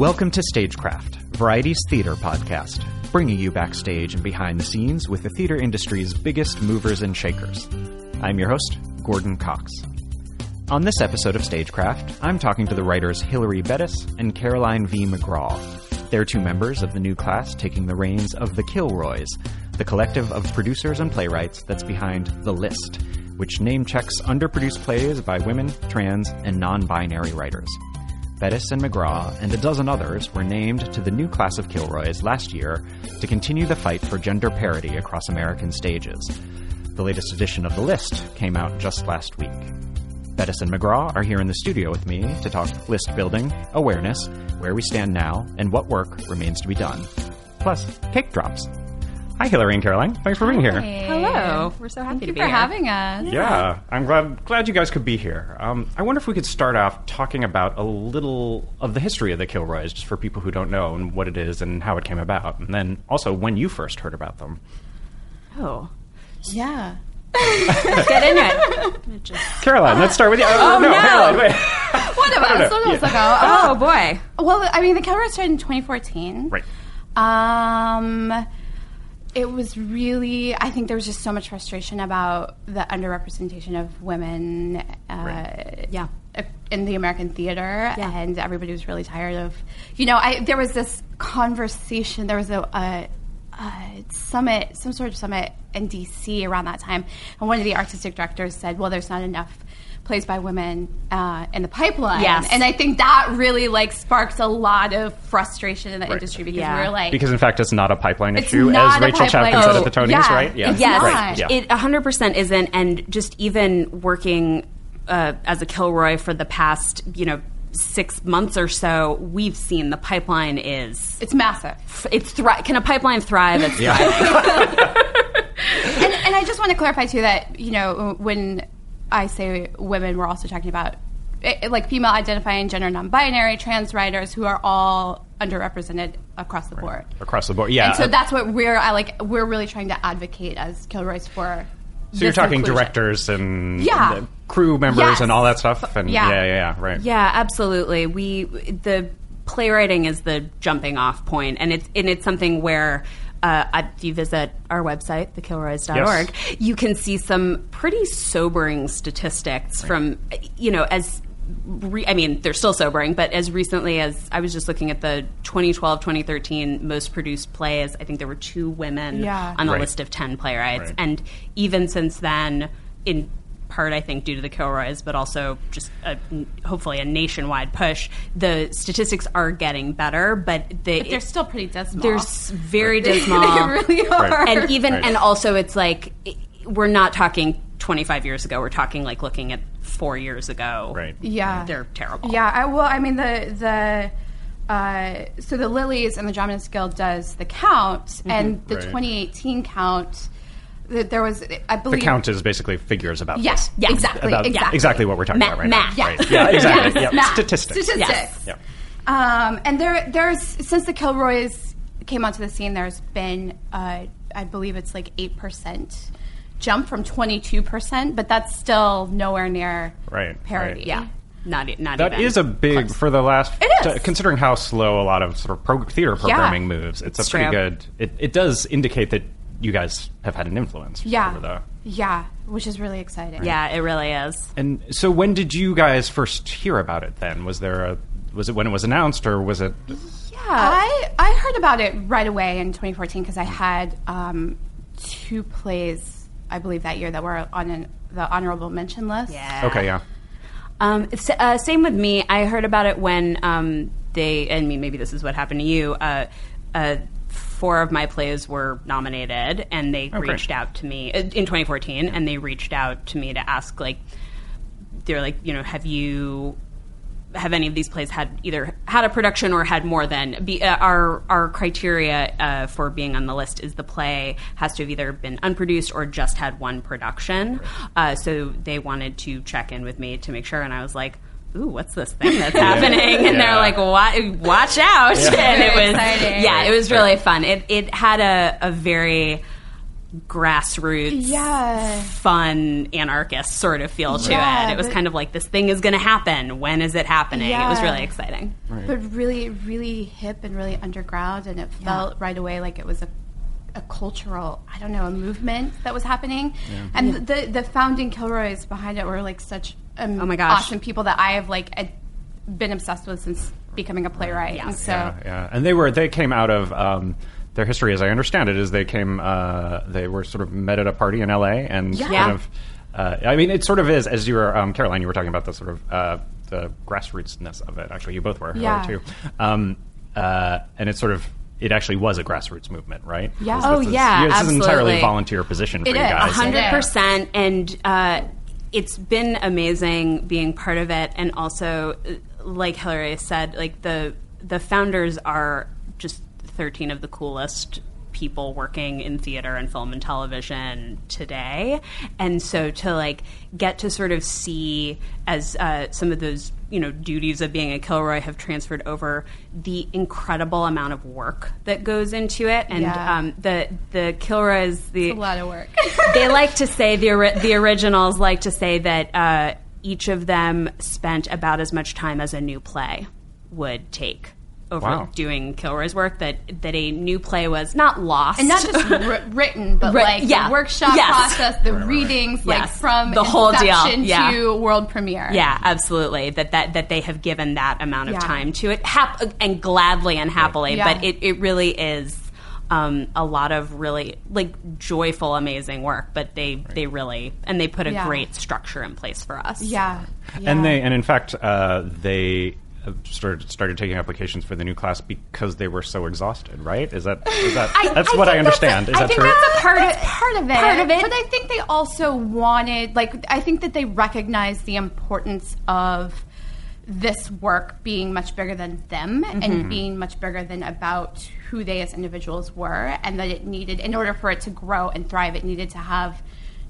Welcome to Stagecraft, Variety's theater podcast, bringing you backstage and behind the scenes with the theater industry's biggest movers and shakers. I'm your host, Gordon Cox. On this episode of Stagecraft, I'm talking to the writers Hilary Bettis and Caroline V. McGraw. They're two members of the new class taking the reins of the Kilroys, the collective of producers and playwrights that's behind The List, which name checks underproduced plays by women, trans, and non binary writers. Bettis and McGraw and a dozen others were named to the new class of Kilroys last year to continue the fight for gender parity across American stages. The latest edition of The List came out just last week. Bettis and McGraw are here in the studio with me to talk list building, awareness, where we stand now, and what work remains to be done. Plus, cake drops. Hi, Hilary and Caroline. Thanks for being here. Hello. We're so happy Thank to you be for here. having us. Yeah, I'm glad glad you guys could be here. Um, I wonder if we could start off talking about a little of the history of the Kilroys, just for people who don't know and what it is and how it came about, and then also when you first heard about them. Oh. Yeah. Get in it. Caroline, let's start with you. Oh, no. Caroline, wait. One of us. One of us ago. Oh, boy. Well, I mean, the Kilroys started in 2014. Right. Um, it was really, I think there was just so much frustration about the underrepresentation of women. Uh, Right. Yeah. In the American theater, Yeah. and everybody was really tired of, you know, I there was this conversation. There was a, a, a summit, some sort of summit in DC around that time, and one of the artistic directors said, "Well, there's not enough plays by women uh, in the pipeline." Yes. and I think that really like sparked a lot of frustration in the industry because Yeah. we were like, Because in fact, it's not a pipeline It's issue, not as a Rachel pipeline Chavkin said at the Tonys, Yeah, right? it's Yes. Right. Yeah. it 100% isn't. And just even working uh, as a Kilroy for the past, you know, six months or so, we've seen the pipeline is it's massive. it's thri- can a pipeline thrive? It's Yeah. and, and I just want to clarify too that you know when I say women, we're also talking about eh, like female identifying, gender non-binary, trans writers who are all underrepresented across the board. Across the board, yeah. And so Uh, that's what we're I like. We're really trying to advocate as Kilroy's for. So you're talking inclusion. directors and Yeah. the crew members Yes. and all that stuff, and Yeah. yeah, yeah, yeah, right. Yeah, absolutely. We the playwriting is the jumping off point, and it's and it's something where. Uh, if you visit our website, thekilroys.org, you can see some pretty sobering statistics from, you know, as re- I mean, they're still sobering, but as recently as I was just looking at the 2012 2013 most produced plays, I think there were two women Yeah. on the Right. list of 10 playwrights. Right. And even since then, in part, I think, due to the Kilroys, but also just a, hopefully a nationwide push, the statistics are getting better, but, they, But they're still pretty dismal. they're s- very dismal. They dismal. really are. And even, Right. and also it's like, i- we're not talking 25 years ago, we're talking like looking at four years ago. Right. Yeah, They're terrible. Yeah, I, well, I mean the the uh, so the Lillys and the Dramatist Guild does the count, and the Right. 2018 count. Th- There was, I believe The count is basically figures about Yes, this. yes, exactly, about exactly. exactly what we're talking Ma- about right math. now. Yeah. Right. Yeah, exactly. Yes, yeah. math. Statistics. Statistics. Yeah. Um, and there, there's since the Kilroys came onto the scene, there's been, uh, I believe it's like eight percent jump from 22 percent, but that's still nowhere near Right, parity. right. Yeah. not e- not That even. is a big close. for the last. It is. t- considering how slow a lot of sort of pro- theater programming moves. It's, It's a pretty true. good. It, it does indicate that you guys have had an influence. Yeah. Over the, Yeah, which is really exciting. Yeah, it really is. and so, when did you guys first hear about it? Then was there a was it when it was announced, or was it? Yeah, I I heard about it right away in 2014 because I had um, two plays, I believe, that year that were on an, the honorable mention list. Yeah. Okay, yeah. Um, it's, uh, same with me. I heard about it when um, they, I mean, maybe this is what happened to you. Uh, uh, four of my plays were nominated, and they reached out to me uh, in 2014, and they reached out to me to ask, like, they're like, you know, have you have any of these plays had either had a production or had more than be, uh, our our criteria uh, for being on the list is the play has to have either been unproduced or just had one production. Uh, so they wanted to check in with me to make sure, and I was like. Ooh, what's this thing that's happening? And Yeah. they're like, "Wa- "Watch out!" And it was, exciting. yeah, it was really fun. It it had a, a very grassroots, Yeah. fun anarchist sort of feel to Yeah, it. It was kind of like this thing is going to happen. When is it happening? It was really exciting. but really, really hip and really underground, and it felt right away like it was a, a cultural, I don't know, a movement that was happening. And the the founding Kilroys behind it were like such um, Oh my gosh. awesome people that I have like ed- been obsessed with since becoming a playwright. And so yeah, yeah. And they were they came out of um, their history, as I understand it, is they came uh, they were sort of met at a party in L.A. and Yeah. kind of. Uh, I mean, it sort of is as you were, um, Caroline. You were talking about the sort of uh, the grassrootsness of it. Actually, you both were, Yeah. too. Um, uh, and it sort of it actually was a grassroots movement, right? Yeah. This- Oh, this is- yeah, This is an entirely volunteer position for It you guys. Hundred percent, and uh, it's been amazing being part of it, and also, like Hilary said, like the the founders are just thirteen of the coolest people working in theater and film and television today. And so to like get to sort of see as uh, some of those you know duties of being a kilroy have transferred over the incredible amount of work that goes into it and Yeah. um, the the kilroys the a lot of work. they like to say the the originals like to say that uh, each of them spent about as much time as a new play would take over Wow. doing Kilroy's work. That that a new play was not lost, and not just wr- written, but Right, like yeah. the workshop Yes. process, the readings, like Yes. from The whole deal, yeah. to world premiere. Yeah, absolutely. That that that they have given that amount of Yeah. time to it, hap- and gladly and happily. Yeah. But it, it really is um, a lot of really like joyful, amazing work. But they they really and they put a Yeah. great structure in place for us. yeah, And they, and in fact, uh, they started started taking applications for the new class because they were so exhausted. Right? Is that is that that's what I think that's understand? a- is I that think true? that's a part of part of it. Part of it. But I think they also wanted, like, I think that they recognized the importance of this work being much bigger than them Mm-hmm. and being much bigger than about who they as individuals were, and that it needed, in order for it to grow and thrive, it needed to have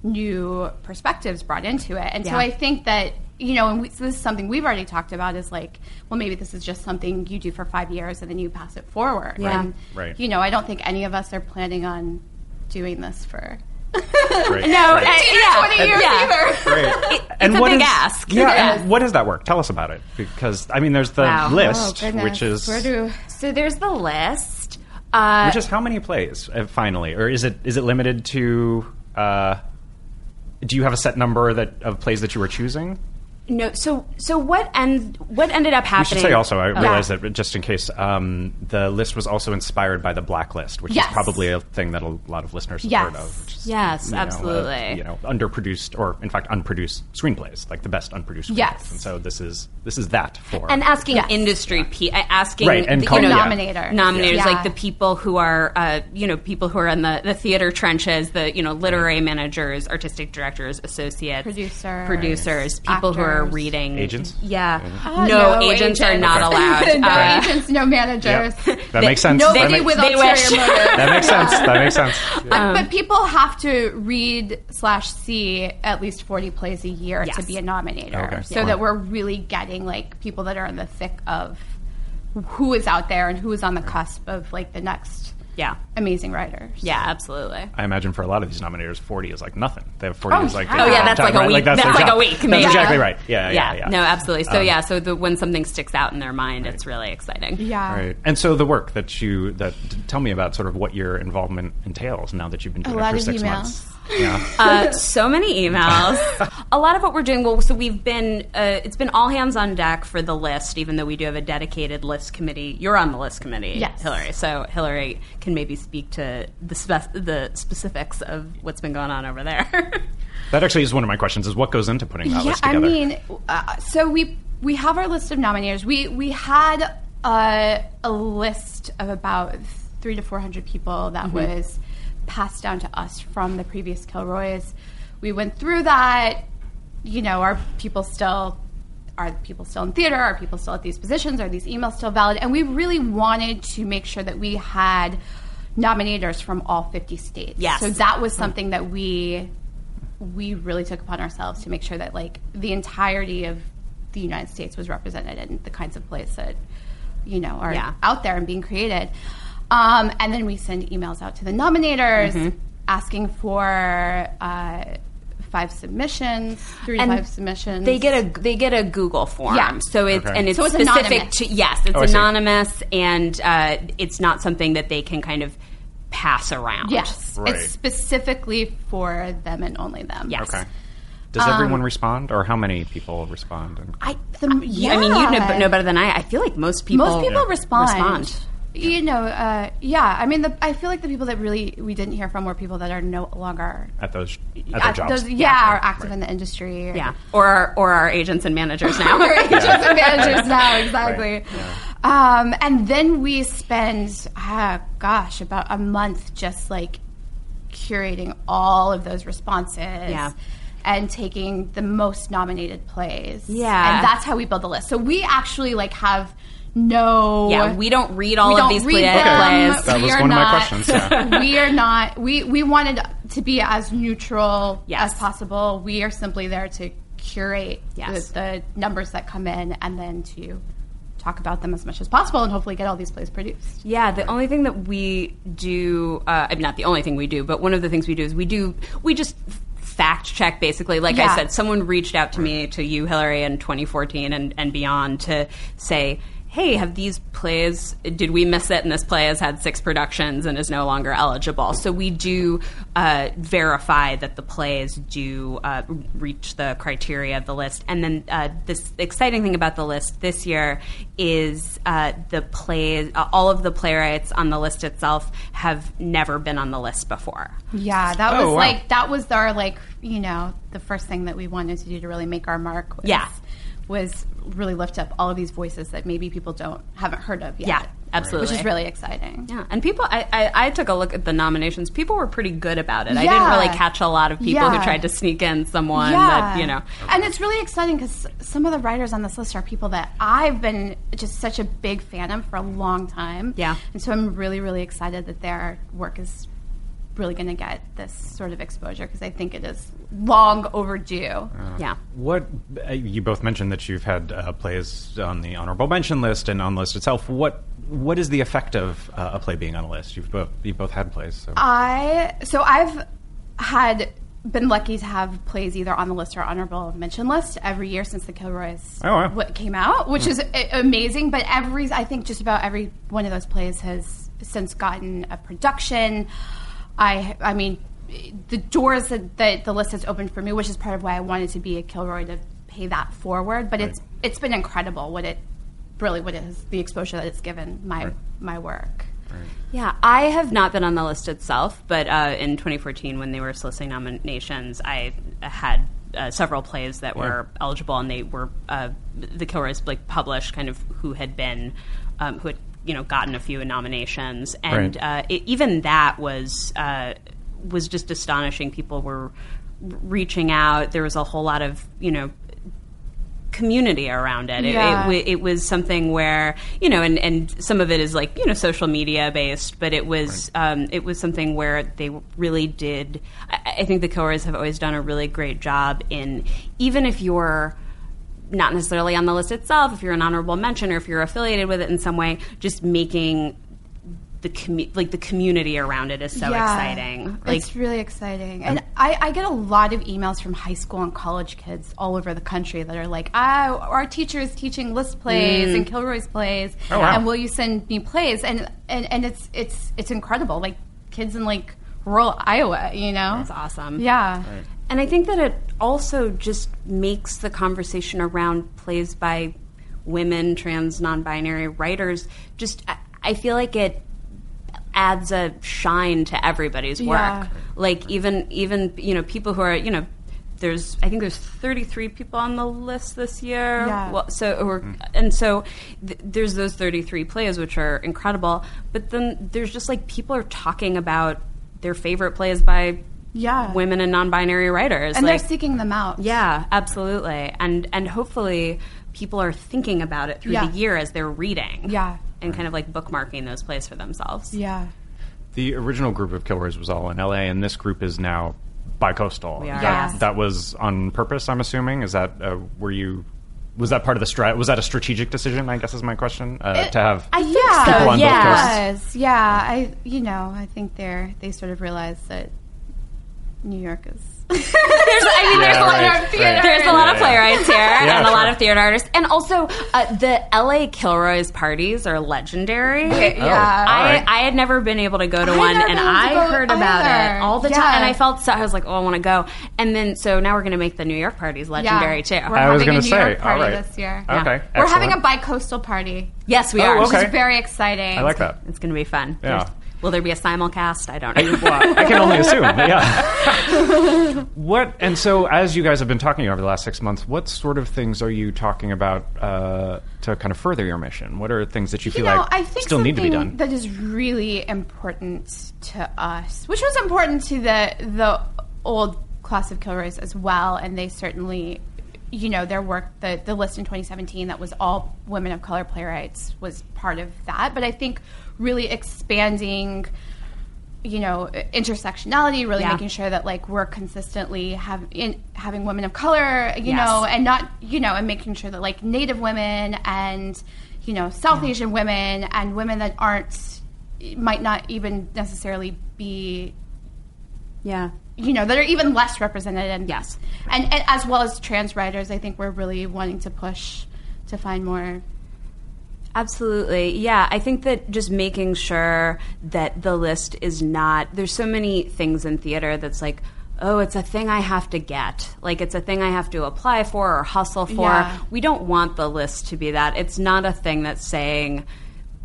new perspectives brought into it. And so I think that you know, and we, so this is something we've already talked about is like, well, maybe this is just something you do for five years and then you pass it forward. Yeah. And, Right. You know, I don't think any of us are planning on doing this for Right, No, right. uh, yeah, 20 years yeah. either. Right. it's a what big is- ask. Yeah, Yes. and what is that work? Tell us about it. Because I mean, there's the Wow. list, Oh, which is Where do So there's the list. Uh, which is how many plays uh, finally, or is it is it limited to? Uh, do you have a set number that of plays that you were choosing? No, so so what end what ended up We happening? should say also, I Yeah. realize that just in case, um, the list was also inspired by the Blacklist, which Yes. is probably a thing that a lot of listeners have Yes. heard of. Which is, Yes, you know, absolutely. you know, underproduced or in fact unproduced screenplays, like the best unproduced screenplays. Yes. And so this is this is that for and asking Yes. industry, pe- uh, asking Right, and the, call- you know. Nominator. nominators, Yeah. like the people who are, uh, you know, people who are in the, the theater trenches, the you know, literary managers, artistic directors, associates, Producers, producers, people who are actors. reading Agents? Yeah, Uh, no, agents, are not allowed. no Uh, agents, no managers. that makes sense. Nobody that, make- with ulterior motives. that makes sense. That makes sense. But, but people have to read slash see at least 40 plays a year Yes. to be a nominator. Okay. So Yeah. that we're really getting like people that are in the thick of who is out there and who is on the cusp of like the next Yeah. amazing writers. Yeah, absolutely. I imagine for a lot of these nominators, 40 is like nothing. They have 40 Oh, is like yeah. Oh, yeah, that's time, like a right? week. that's, That's their like a job. week, That's exactly right. Yeah, yeah, yeah, yeah. no, absolutely. So Um, yeah, so the, when something sticks out in their mind, it's really exciting. Yeah. Right. And so the work that you that tell me about sort of what your involvement entails now that you've been doing lot it for of six emails. months. Yeah. Uh, so many emails. a lot of what we're doing. Well, so we've been. Uh, it's been all hands on deck for the list, even though we do have a dedicated list committee. You're on the list committee, Yes. Hilary. So Hilary can maybe speak to the the specifics of what's been going on over there. That actually is one of my questions: is what goes into putting that yeah, list I mean, uh, so we we have our list of nominators. We we had a, a list of about three to four hundred people that was passed down to us from the previous Kilroys. We went through that. You know, are people still are people still in theater? Are people still at these positions? Are these emails still valid? And we really wanted to make sure that we had nominators from all 50 states. Yes. So that was something that we we really took upon ourselves to make sure that like the entirety of the United States was represented in the kinds of plays that you know are Yeah. out there and being created. Um, and then we send emails out to the nominators Mm-hmm. asking for uh, five submissions, three to five submissions. They get a they get a Google form, Yeah. so it's Okay. and it's So it's specific anonymous. to yes, it's Oh, anonymous and uh, it's not something that they can kind of pass around. yes, Right. it's specifically for them and only them. Yes. Okay. Does everyone respond, or how many people respond? And- I, the, yeah. I mean, you know, know better than I. I feel like most people Most people respond. respond. You know, uh, yeah. I mean, the, I feel like the people that really we didn't hear from were people that are no longer at those at their at jobs. those- yeah, are active in the industry. or- Yeah, or our, or our agents and managers now. Or agents and managers now, exactly. Um, and then we spend, ah, gosh, about a month just like curating all of those responses. Yeah. And taking the most nominated plays. Yeah. And that's how we build the list. So we actually like have no Yeah, we don't read all we of don't these read play- them. plays. That We was are one of my not- questions, yeah. we are not. We we wanted to be as neutral Yes. as possible. We are simply there to curate Yes. the, the numbers that come in, and then to talk about them as much as possible, and hopefully get all these plays produced. Yeah, the only thing that we do, uh, I mean, not the only thing we do, but one of the things we do is we do, we just fact check basically. Like I said, someone reached out to me, to you, Hilary, in 2014 and, and beyond to say, hey, have these plays, did we miss it? And this play has had six productions and is no longer eligible. So we do uh, verify that the plays do uh, reach the criteria of the list. And then uh, this exciting thing about the list this year is uh, the plays, uh, all of the playwrights on the list itself have never been on the list before. Yeah, that Oh, was wow. like that was our like you know the first thing that we wanted to do to really make our mark. Was, Yeah. Was really lift up all of these voices that maybe people don't haven't heard of yet. Yeah, absolutely. which is really exciting. Yeah, and people, I, I, I took a look at the nominations. People were pretty good about it. Yeah. I didn't really catch a lot of people Yeah. who tried to sneak in someone that, you know. And it's really exciting because some of the writers on this list are people that I've been just such a big fan of for a long time. Yeah. And so I'm really, really excited that their work is really going to get this sort of exposure because I think it is long overdue. Yeah. What uh, you both mentioned that you've had uh, plays on the honorable mention list and on the list itself. What what is the effect of uh, a play being on a list? You've both you both had plays. So. I so I've had been lucky to have plays either on the list or honorable mention list every year since the Kilroys Oh, wow. came out, which is amazing. But every I think just about every one of those plays has since gotten a production. I I mean the doors that, that the list has opened for me, which is part of why I wanted to be a Kilroy to pay that forward. But it's it's been incredible what it really what it is the exposure that it's given my my work. Yeah, I have not been on the list itself, but uh, in 2014, when they were soliciting nominations, I had uh, several plays that were eligible, and they were uh, the Kilroys like published kind of who had been um, who had you know gotten a few nominations, and Right. uh, it, even that was uh, was just astonishing. People were reaching out. There was a whole lot of you know community around it. It, Yeah. it, wa- it was something where you know, and, and some of it is like you know social media based, but it was um, it was something where they really did. I, I think the Kilroys have always done a really great job in even if you're not necessarily on the list itself, if you're an honorable mention or if you're affiliated with it in some way, just making the commu- like the community around it is so Yeah. exciting. Like it's really exciting. And I, I get a lot of emails from high school and college kids all over the country that are like, ah, our teacher is teaching List plays Mm. and Kilroy's plays. Oh, wow. And will you send me plays? And, and, and it's, it's, it's incredible. Like kids in like rural Iowa, you know? That's awesome. Yeah. And I think that it also just makes the conversation around plays by women, trans, non binary writers just, I, I feel like it adds a shine to everybody's work. Yeah. Like, even, even, you know, people who are, you know, there's, I think there's 33 people on the list this year. Yeah. Well, so, or, hmm. and so th- there's those 33 plays, which are incredible. But then there's just like people are talking about their favorite plays by Yeah. women and non-binary writers And like, they're seeking them out. yeah absolutely and and hopefully people are thinking about it through Yeah. the year as they're reading Yeah. and kind of like bookmarking those plays for themselves Yeah. The original group of Kilroys was all in LA, and this group is now bi-coastal. We are, That, yes. that was on purpose, I'm assuming. Is that uh, were you? Was that part of the strat? Was that a strategic decision? I guess is my question. Uh, to have I think yeah, so, People on both yeah. coasts. Yes, yeah. I, you know, I think they're they sort of realize that New York is. there's, I mean, there's, Yeah, a lot right, of, right. there's a lot of Yeah, yeah. playwrights here Yeah, and a lot of theater artists, and also uh, the LA Kilroy's parties are legendary. yeah. Oh, all I, right. I had never been able to go to I one, and been able to I heard about either. it all the Yeah. time, and I felt so. I was like, oh, I want to go. And then so now we're going to make the New York parties legendary too. We're I was having gonna a New say, York party all right. this year. Okay, We're having a bi-coastal party, Yes, we Oh, are. okay. which is very exciting. I like that. It's going to be fun. Yeah. There's- Will there be a simulcast? I don't know. Well, I can only assume. Yeah. what? And so, as you guys have been talking over the last six months, what sort of things are you talking about uh, to kind of further your mission? What are things that you feel know, like I think still need to be done? That is really important to us, which was important to the the old class of Kilroys as well, and they certainly, you know, their work, the the list in 2017 that was all women of color playwrights was part of that. But I think really expanding you know intersectionality really Yeah. making sure that like we're consistently have in having women of color you Yes. know and not you know and making sure that like native women and you know south asian women and women that aren't might not even necessarily be yeah. you know that are even less represented and Yes. and, and as well as trans writers i think we're really wanting to push to find more Absolutely. Yeah. I think that just making sure that the list is not, there's so many things in theater that's like, oh, it's a thing I have to get. Like, it's a thing I have to apply for or hustle for. Yeah. We don't want the list to be that. It's not a thing that's saying,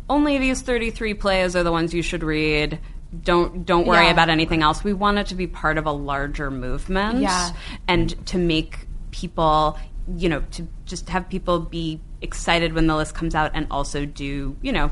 only these 33 plays are the ones you should read. Don't don't worry Yeah. about anything else. We want it to be part of a larger movement Yeah. and to make people, you know, to just have people be excited when the list comes out and also do, you know,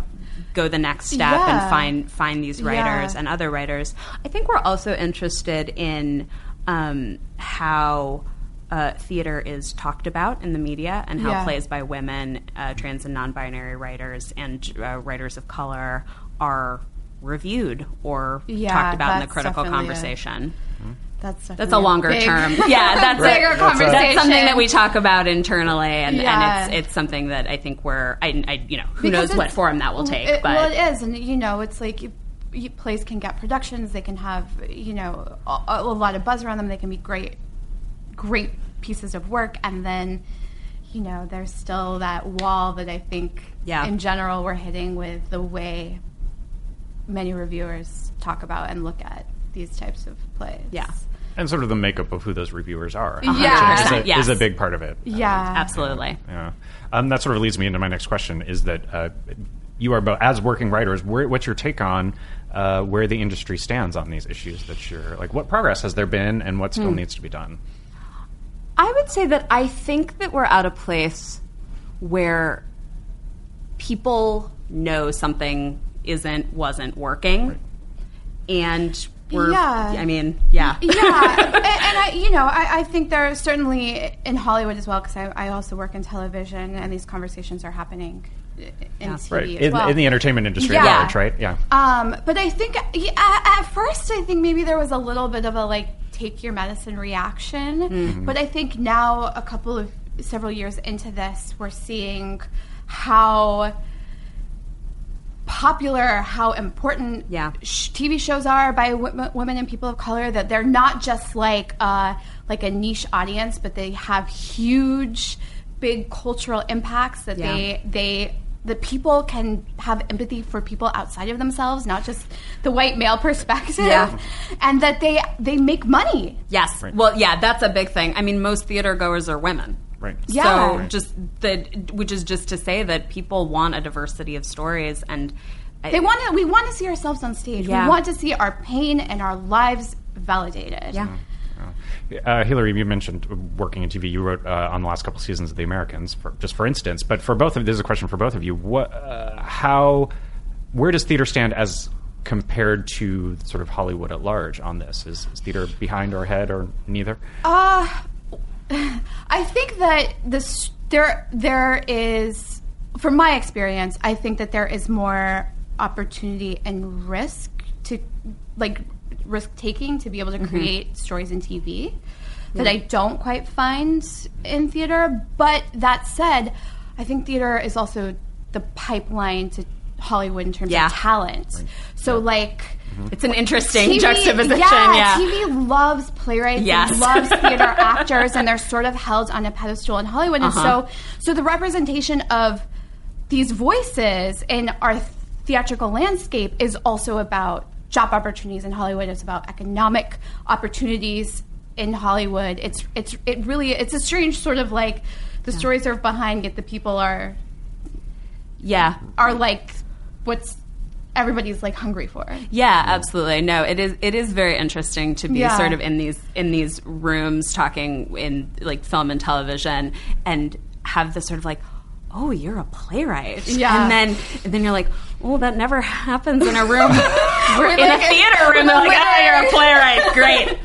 go the next step Yeah. and find find these writers Yeah. and other writers. I think we're also interested in um, how uh, theater is talked about in the media and how Yeah. plays by women, uh, trans and non-binary writers, and uh, writers of color are reviewed or talked about in the critical conversation. That's That's a longer big- term. Yeah, that's bigger a, conversation That's something that we talk about internally, and, Yeah. and it's it's something that I think we're I, I you know who Because knows what form that will take, it- but well, it is, and you know, it's like you, you, plays can get productions. They can have you know a, a lot of buzz around them. They can be great, great pieces of work, and then you know there's still that wall that I think Yeah. in general we're hitting with the way many reviewers talk about and look at these types of plays. yeah, and sort of the makeup of who those reviewers are. Yeah. is a, Yes. is a big part of it. Yeah, absolutely. Yeah, um, that sort of leads me into my next question: is that uh, you are both as working writers? Where, what's your take on uh, where the industry stands on these issues? That you're like, what progress has there been, and what still needs to be done? I would say that I think that we're at a place where people know something isn't wasn't working, and we're. Yeah. I mean, yeah, yeah, and, and I, you know, I, I think there are certainly in Hollywood as well because I, I also work in television, and these conversations are happening in TV Right as in, well. in the entertainment industry, Yeah. at large, right? Yeah. Um, but I think yeah, at at first, I think maybe there was a little bit of a like take your medicine reaction. Mm-hmm. But I think now, a couple of several years into this, we're seeing how popular, how important Yeah. sh- TV shows are by w- women and people of color. That they're not just like uh, like a niche audience, but they have huge, big cultural impacts. That Yeah. they they the people can have empathy for people outside of themselves, not just the white male perspective, Yeah. and that they they make money. Yes. Well, yeah, that's a big thing. I mean, most theater goers are women. Right. Yeah. So Right. just that, which is just to say that people want a diversity of stories, and I- They want to. We want to see ourselves on stage. Yeah. We want to see our pain and our lives validated. Yeah. Uh, Hilary, you mentioned working in TV. You wrote uh, on the last couple seasons of The Americans, for, just for instance. But for both of this is a question for both of you. What, uh, how, where does theater stand as compared to sort of Hollywood at large on this? Is, is theater behind or ahead or neither? Uh, I think that this there there is, from my experience, I think that there is more opportunity and risk to like risk taking to be able to mm-hmm. create stories in TV that I don't quite find in theater. But that said, I think theater is also the pipeline to Hollywood in terms Yeah. of talent. So like. It's an interesting TV juxtaposition. Yeah, Yeah. TV loves playwrights, Yes. and loves theater actors, and they're sort of held on a pedestal in Hollywood. And Uh-huh. so, so the representation of these voices in our theatrical landscape is also about job opportunities in Hollywood. It's about economic opportunities in Hollywood. It's it's it really it's a strange sort of like the stories are behind yet the people are yeah. are like what's everybody's like hungry for. Yeah, absolutely. No, it is. It is very interesting to be Yeah. sort of in these in these rooms talking in like film and television, and have this sort of like, oh, you're a playwright, Yeah. and then and then you're like, oh, that never happens in a room. We're in a theater room. They're like, oh, you're a playwright. Great.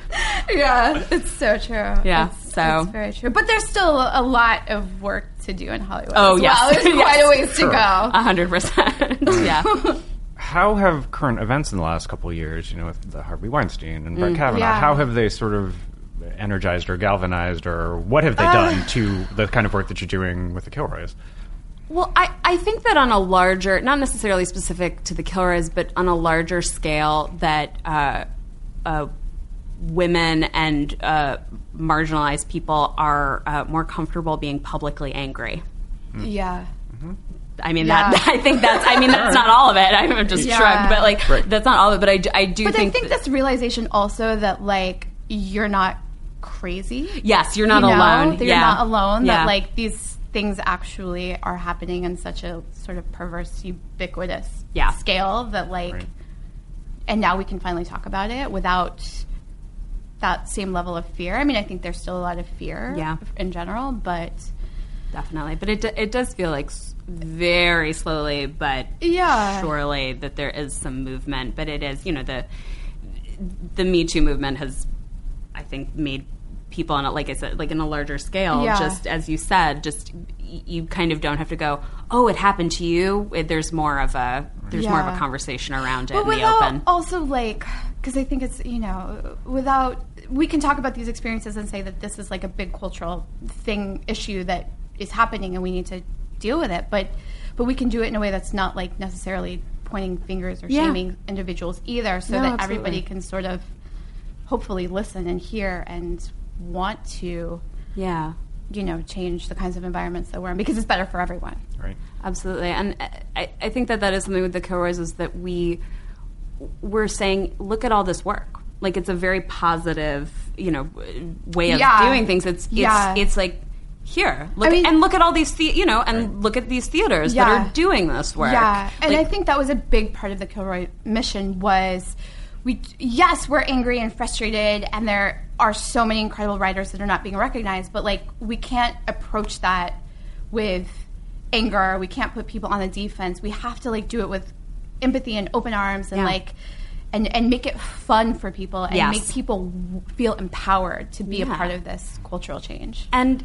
yeah, it's so true. Yeah, it's, so- it's very true. But there's still a lot of work to do in Hollywood. Oh, as yes. well. there's quite Yes. a ways to go. A hundred percent. Yeah. How have current events in the last couple of years, you know, with the Harvey Weinstein and Mm, Brett Kavanaugh, Yeah. how have they sort of energized or galvanized, or what have they Uh. done to the kind of work that you're doing with the Kilroys? Well, I, I think that on a larger, not necessarily specific to the Kilroys, but on a larger scale, that uh, uh, women and uh, marginalized people are uh, more comfortable being publicly angry. Yeah. I mean, Yeah. that I think that's. I mean, that's not all of it. I'm just Yeah. shrugged, but like Right. that's not all of it. But I, do- I do But think. I think that- this realization also that like you're not crazy. yes, you're not you know, alone. That yeah. you're not alone. Yeah. That like these things actually are happening in such a sort of perverse, ubiquitous Yeah. scale that like, Right. and now we can finally talk about it without that same level of fear. I mean, I think there's still a lot of fear Yeah. in general, but definitely. But it it does feel like s- very slowly, but Yeah. surely that there is some movement. But it is, you know, the the Me Too movement has, I think, made people on a like I said, like in a larger scale. Yeah. Just as you said, just you kind of don't have to go, oh, it happened to you. It, there's more of a there's more of a conversation around it but in the open. also like because I think it's you know without we can talk about these experiences and say that this is like a big cultural thing issue that is happening and we need to deal with it, but but we can do it in a way that's not like necessarily pointing fingers or Yeah. shaming individuals either, so No, that absolutely. everybody can sort of hopefully listen and hear and want to yeah. you know change the kinds of environments that we're in because it's better for everyone. Right. Absolutely, and I, I think that that is something with the Kilroys is that we we're saying, look at all this work. Like it's a very positive, you know, way of Yeah. doing things. It's it's Yeah. it's like here, look I mean- and look at all these, the, you know, and look at these theaters that are doing this work. Yeah, and Like, I think that was a big part of the Kilroy mission was we yes we're angry and frustrated and there are so many incredible writers that are not being recognized but like we can't approach that with anger we can't put people on the defense we have to like do it with empathy and open arms and Yeah. like and and make it fun for people and Yes. make people feel empowered to be Yeah. a part of this cultural change and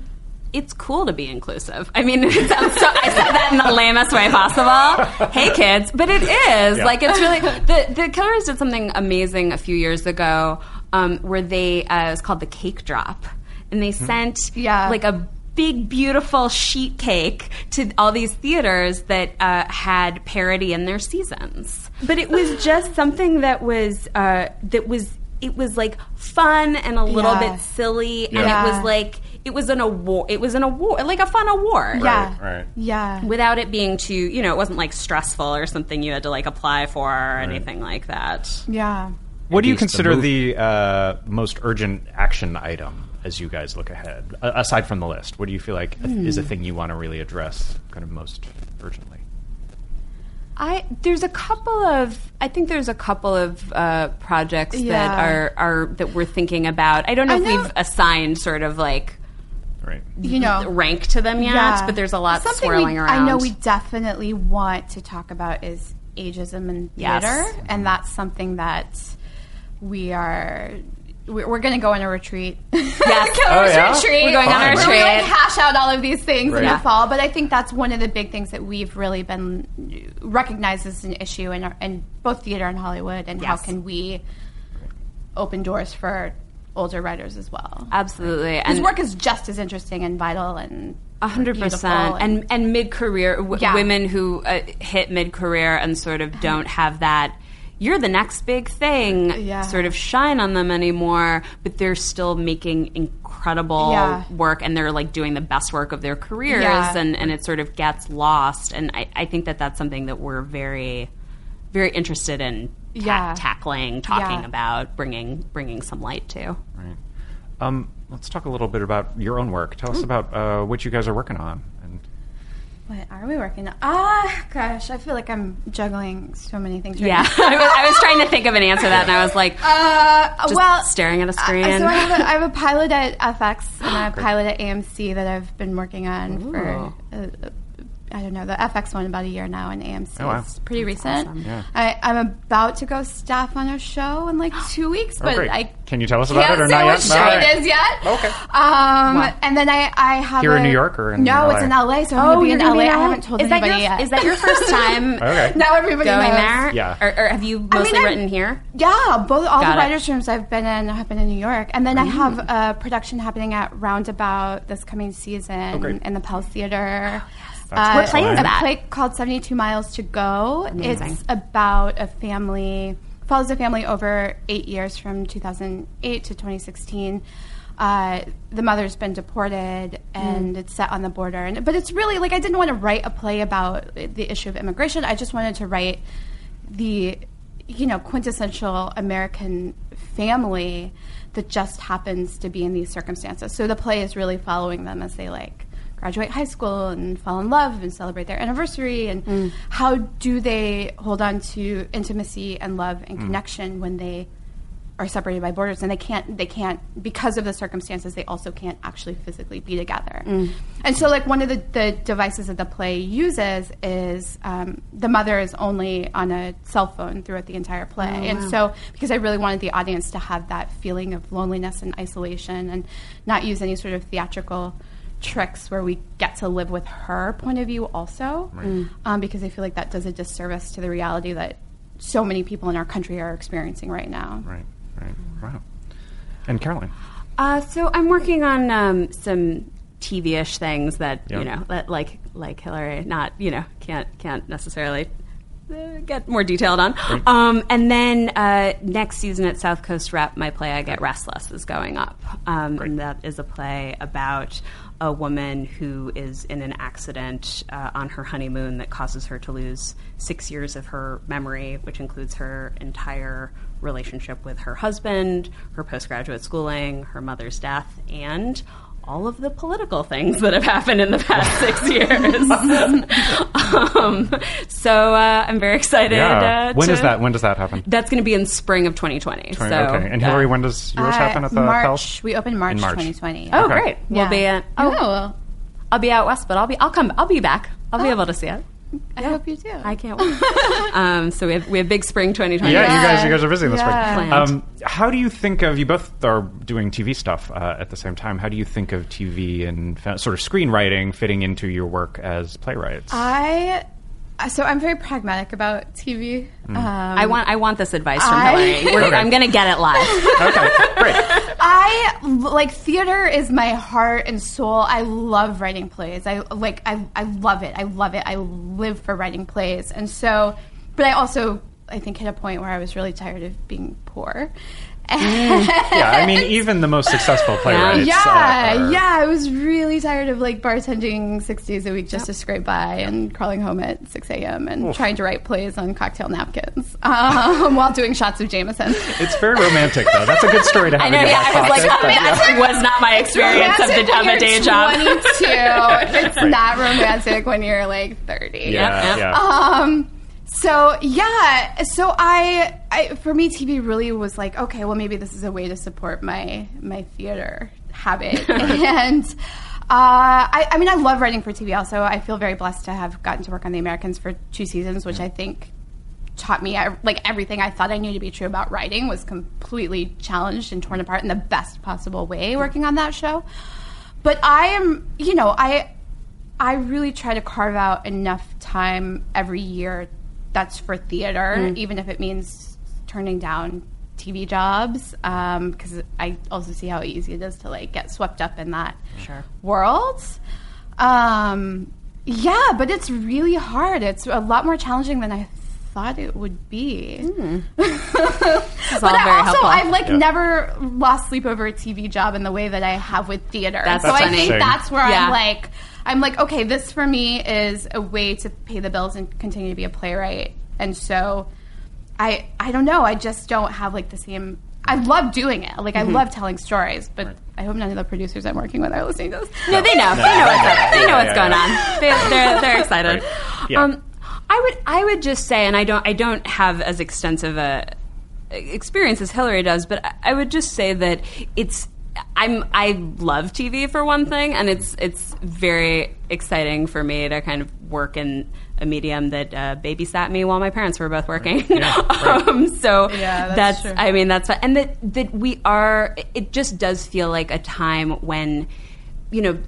it's cool to be inclusive. I mean, it sounds so, I said that in the lamest way possible. Hey, kids, but it is Yeah. like it's really the the Kilroys did something amazing a few years ago, um, where they uh, was called the Cake Drop, and they sent Yeah. like a big, beautiful sheet cake to all these theaters that uh, had parody in their seasons. But it was just something that was uh, that was it was like fun and a little Yeah. bit silly, and it was like it was an award. It was an award, like a fun award. yeah, Right. yeah. Without it being too, you know, it wasn't like stressful or something you had to like apply for or anything like that. Yeah. What do you At the consider the uh, most urgent action item as you guys look ahead? A- aside from the list, what do you feel like is a thing you want to really address kind of most urgently? I there's a couple of I think there's a couple of uh, projects that are are that we're thinking about. I don't know I if know- we've assigned sort of like Right. You know, rank to them yet, yeah. but there's a lot Something swirling we, around. I know we definitely want to talk about is ageism in Yes. theater, and that's something that we are. We're, we're going to go on a retreat. Yes. Oh, yeah? retreat. We're going on a retreat. we retreat. like hash out all of these things in the fall. But I think that's one of the big things that we've really been recognized as an issue in, our, in both theater and Hollywood, and how can we open doors for older writers as well. Absolutely, His and work is just as interesting and vital and A 100% and and mid career w- Yeah. women who uh, hit mid career and sort of don't have that. You're the next big thing. Yeah. Sort of shine on them anymore, but they're still making incredible Yeah. work, and they're like doing the best work of their careers, Yeah. and and it sort of gets lost. And I, I think that that's something that we're very, very interested in Yeah. tackling, talking Yeah. about, bringing bringing some light to. Right. Um, let's talk a little bit about your own work. Tell us about uh, what you guys are working on. And What are we working on? Ah, gosh, I feel like I'm juggling so many things. Right Yeah, now. I was, I was trying to think of an answer to that, and I was like, Uh, Just well, staring at a uh, screen. so I have, a, I have a pilot at FX and a pilot at AMC that I've been working on for. Ooh. Uh, I don't know the FX one about a year now, and AMC Oh, wow. is pretty recent. Yeah. I, I'm about to go staff on a show in like two weeks, but Oh. I Can you tell us about it or not what yet? show All it right. is yet. Okay. Um, and then I, I have Here a, in New York or in no, LA? it's in LA, so I'm Oh, gonna be in gonna LA. be I haven't told is that anybody your, yet. Is that your first time Okay. now everybody going knows. there? Yeah. Or, or have you I mostly mean, I- written here? Yeah, both all Got the it. writers' rooms I've been in have been in New York, and then I have a production happening at Roundabout this coming season great. in the Pels Theater. That's What play is a that? play called Seventy Two Miles to Go. Amazing. It's about a family follows a family over eight years from 2008 to 2016. Uh, the mother's been deported, and it's set on the border. And but it's really like I didn't want to write a play about the issue of immigration. I just wanted to write the you know quintessential American family that just happens to be in these circumstances. So the play is really following them as they like graduate high school and fall in love and celebrate their anniversary and mm. how do they hold on to intimacy and love and mm. connection when they are separated by borders? And they can't they can't because of the circumstances they also can't actually physically be together. Mm. And so like one of the, the devices that the play uses is um, the mother is only on a cell phone throughout the entire play. Oh, and so because i really wanted the audience to have that feeling of loneliness and isolation and not use any sort of theatrical tricks where we get to live with her point of view also um, because i feel like that does a disservice to the reality that so many people in our country are experiencing right now Right. Right. Wow. And Caroline. Uh, so I'm working on um, some TV-ish things that Yeah. you know, that, like like Hilary, not you know, can't can't necessarily uh, get more detailed on. Um, and then uh, next season at South Coast Rep, my play I Get Restless is going up, um, and that is a play about a woman who is in an accident uh, on her honeymoon that causes her to lose six years of her memory, which includes her entire relationship with her husband, her postgraduate schooling, her mother's death, and all of the political things that have happened in the past six years. um, so uh, I'm very excited. Yeah. Uh, when to- is that? When does that happen? That's going to be in spring of 2020. So, okay. And Hilary, uh, when does yours Uh, happen at the March. Pels? We open March, March. 2020. Oh, Okay. great! We'll Yeah. be at. Oh, Oh, well, I'll be out west, but I'll be. I'll come. I'll be back. I'll be Oh. able to see it. I hope you do. I can't wait. um, so we have we have big spring 2020. Yeah, Yeah. you guys, you guys are busy this Yeah. week. Planned. Um, how do you think of? You both are doing TV stuff uh, at the same time. How do you think of TV and fa- sort of screenwriting fitting into your work as playwrights? I so I'm very pragmatic about TV. Um, I want I want this advice from I- Hilary. We're, Okay. I'm going to get it live. okay, great. I like theater is my heart and soul. I love writing plays. I like I I love it. I love it. I live for writing plays. And so but I also I think hit a point where I was really tired of being poor. Yeah, I mean, even the most successful playwrights. yeah, uh, are- yeah. I was really tired of like bartending six days a week just to scrape by and crawling home at six a.m. and trying to write plays on cocktail napkins um, while doing shots of Jameson. It's very romantic, though. That's a good story to have. I know. in Yeah, I was like, pocket, but- romantic was not my experience of the of a day job. 22. it's not romantic when you're like 30. Yeah, Yep, yeah. Um. So yeah. So I, I, for me, TV really was like, okay, well, maybe this is a way to support my my theater habit, and. Uh, I, I mean, I love writing for TV. Also, I feel very blessed to have gotten to work on The Americans for two seasons, which I think taught me like everything I thought I knew to be true about writing was completely challenged and torn apart in the best possible way working on that show. But I am, you know, I I really try to carve out enough time every year that's for theater, mm. even if it means turning down TV jobs, um, because I also see how easy it is to like get swept up in that world. Um, yeah, but it's really hard. It's a lot more challenging than I thought it would be. Mm. but I very also helpful. I've like Yeah. never lost sleep over a TV job in the way that I have with theater. That's so I think that's where Yeah. I'm like I'm like okay, this for me is a way to pay the bills and continue to be a playwright. And so I I don't know, I just don't have like the same I love doing it. Like I love telling stories, but I hope none of the producers I'm working with are listening to this. No, they know. they know what's, yeah, they know what's going on. They, they're they're excited. Right. Yeah. Um, I would I would just say, and I don't I don't have as extensive a experience as Hilary does, but I- I would just say that it's. I'm I love TV for one thing, and it's it's very exciting for me to kind of work in a medium that uh, babysat me while my parents were both working. um, so Yeah, that's true. I mean that's and that that we are. It just does feel like a time when you know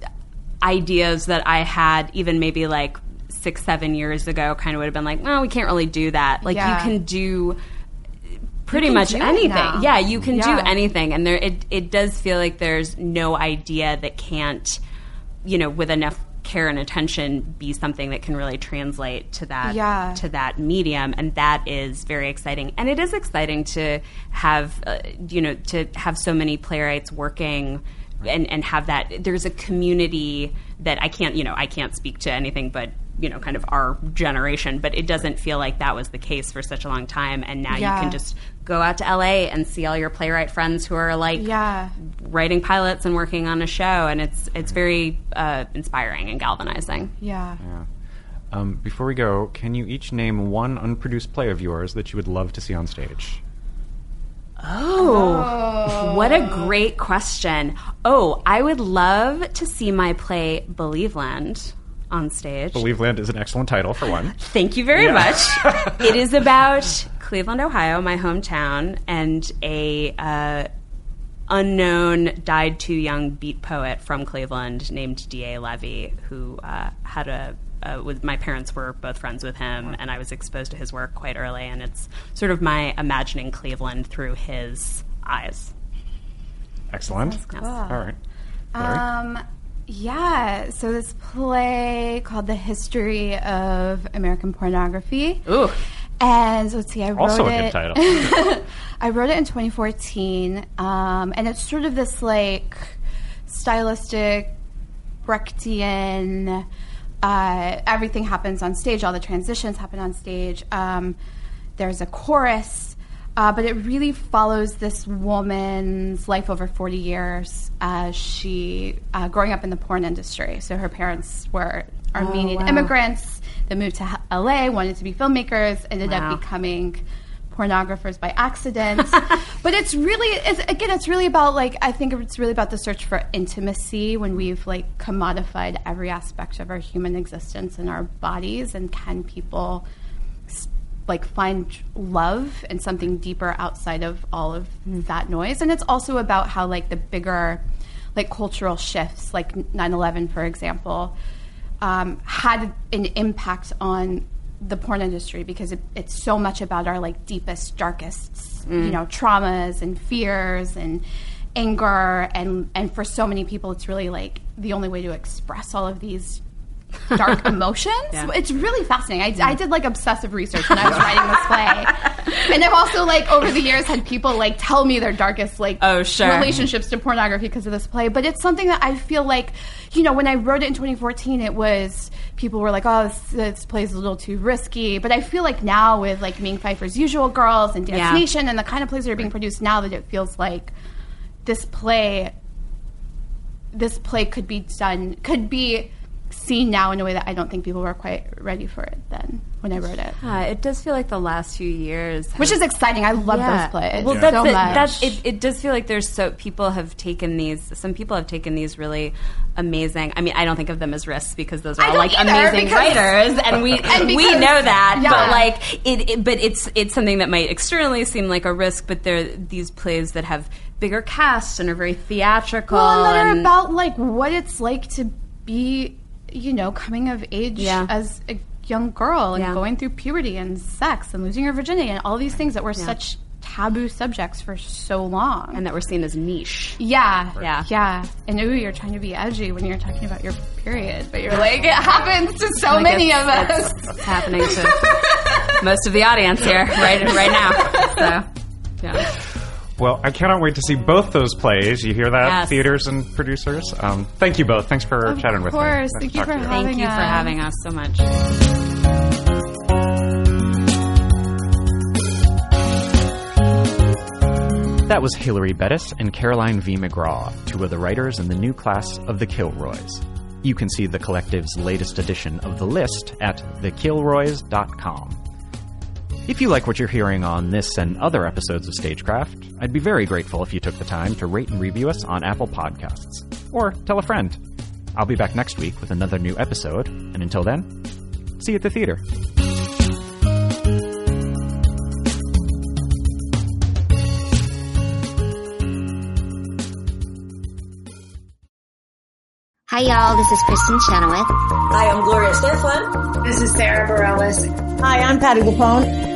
ideas that I had even maybe like six seven years ago kind of would have been like, well, we can't really do that. Like Yeah. you can do pretty much anything. Yeah, you can Yeah. do anything, and there it it does feel like there's no idea that can't, you know, with enough care and attention, be something that can really translate to that Yeah. to that medium, and that is very exciting. And it is exciting to have, uh, you know, to have so many playwrights working. And, and have that there's a community that I can't you know I can't speak to anything but you know kind of our generation but it doesn't feel like that was the case for such a long time and now Yeah. you can just go out to LA and see all your playwright friends who are like Yeah. writing pilots and working on a show, and it's it's very uh, inspiring and galvanizing. Yeah. Um, before we go, can you each name one unproduced play of yours that you would love to see on stage? Oh, what a great question! Oh, I would love to see my play Believeland on stage. Believeland is an excellent title for one. Thank you very much. it is about Cleveland, Ohio, my hometown, and a uh, unknown died too young beat poet from Cleveland named D.A. Levy, who uh, had a uh, with my parents were both friends with him, and I was exposed to his work quite early. And it's sort of my imagining Cleveland through his eyes. Excellent. Yes. All right. Um, yeah. So this play called "The History of American Pornography." Ooh. And let's see, I wrote Also a good it. title. I wrote it in 2014, um, and it's sort of this like stylistic Brechtian. Uh, everything happens on stage. All the transitions happen on stage. Um, there's a chorus, uh, but it really follows this woman's life over 40 years. Uh, she uh, growing up in the porn industry. So her parents were Armenian wow. immigrants that moved to LA, wanted to be filmmakers, ended Wow. up becoming pornographers by accident. but it's really, it's, again, it's really about like I think it's really about the search for intimacy when we've like commodified every aspect of our human existence and our bodies, and can people like find love and something deeper outside of all of that noise? And it's also about how like the bigger like cultural shifts, like 9/11, for example, um, had an impact on the porn industry because it, it's so much about our like deepest, darkest, you know, traumas and fears and anger and and for so many people it's really like the only way to express all of these dark emotions. Yeah. It's really fascinating. I, I did like obsessive research when I was writing this play, and I've also like over the years had people like tell me their darkest like Oh, sure. relationships to pornography because of this play. But it's something that I feel like, you know, when I wrote it in 2014, it was people were like, "Oh, this, this play is a little too risky." But I feel like now with like Ming Peiffer's Usual Girls and Dance Yeah. Nation and the kind of plays that are being produced now, that it feels like this play this play could be done could be seen now in a way that I don't think people were quite ready for it then when I wrote it. Uh, it does feel like the last few years, Which is exciting. I love Yeah. those plays Well, that's so it. much. That's it. It does feel like there's so people have taken these. Some people have taken these really amazing. I mean, I don't think of them as risks because those are all like either, amazing because- writers, and we And we know that. yeah. But like it, it, but it's it's something that might externally seem like a risk, but they're these plays that have bigger casts and are very theatrical. well, and that are and- about like what it's like to be, you know, coming of age Yeah. as a young girl and Yeah. going through puberty and sex and losing your virginity and all these things that were such taboo subjects for so long. and that were seen as niche. Yeah, Yeah. yeah. And ooh, you're trying to be edgy when you're talking about your period, but you're like, it happens to so Like, many of us. It's, it's happening to most of the audience here right right now. So, yeah. Well, I cannot wait to see both those plays. You hear that, Yes. theaters and producers? Um, thank you both. Thanks for Of chatting with me. Of course. Thank you for to having Thank you for us. having us so much. That was Hilary Bettis and Caroline V. McGraw, two of the writers in the new class of the Kilroys. You can see the collective's latest edition of the list at thekilroys.com. If you like what you're hearing on this and other episodes of Stagecraft, I'd be very grateful if you took the time to rate and review us on Apple Podcasts. Or tell a friend. I'll be back next week with another new episode, and until then, see you at the theater. Hi, y'all. This is Kristin Chenoweth. Hi, I'm Gloria Estefan. This is Sara Bareilles. Hi, I'm Patti LuPone.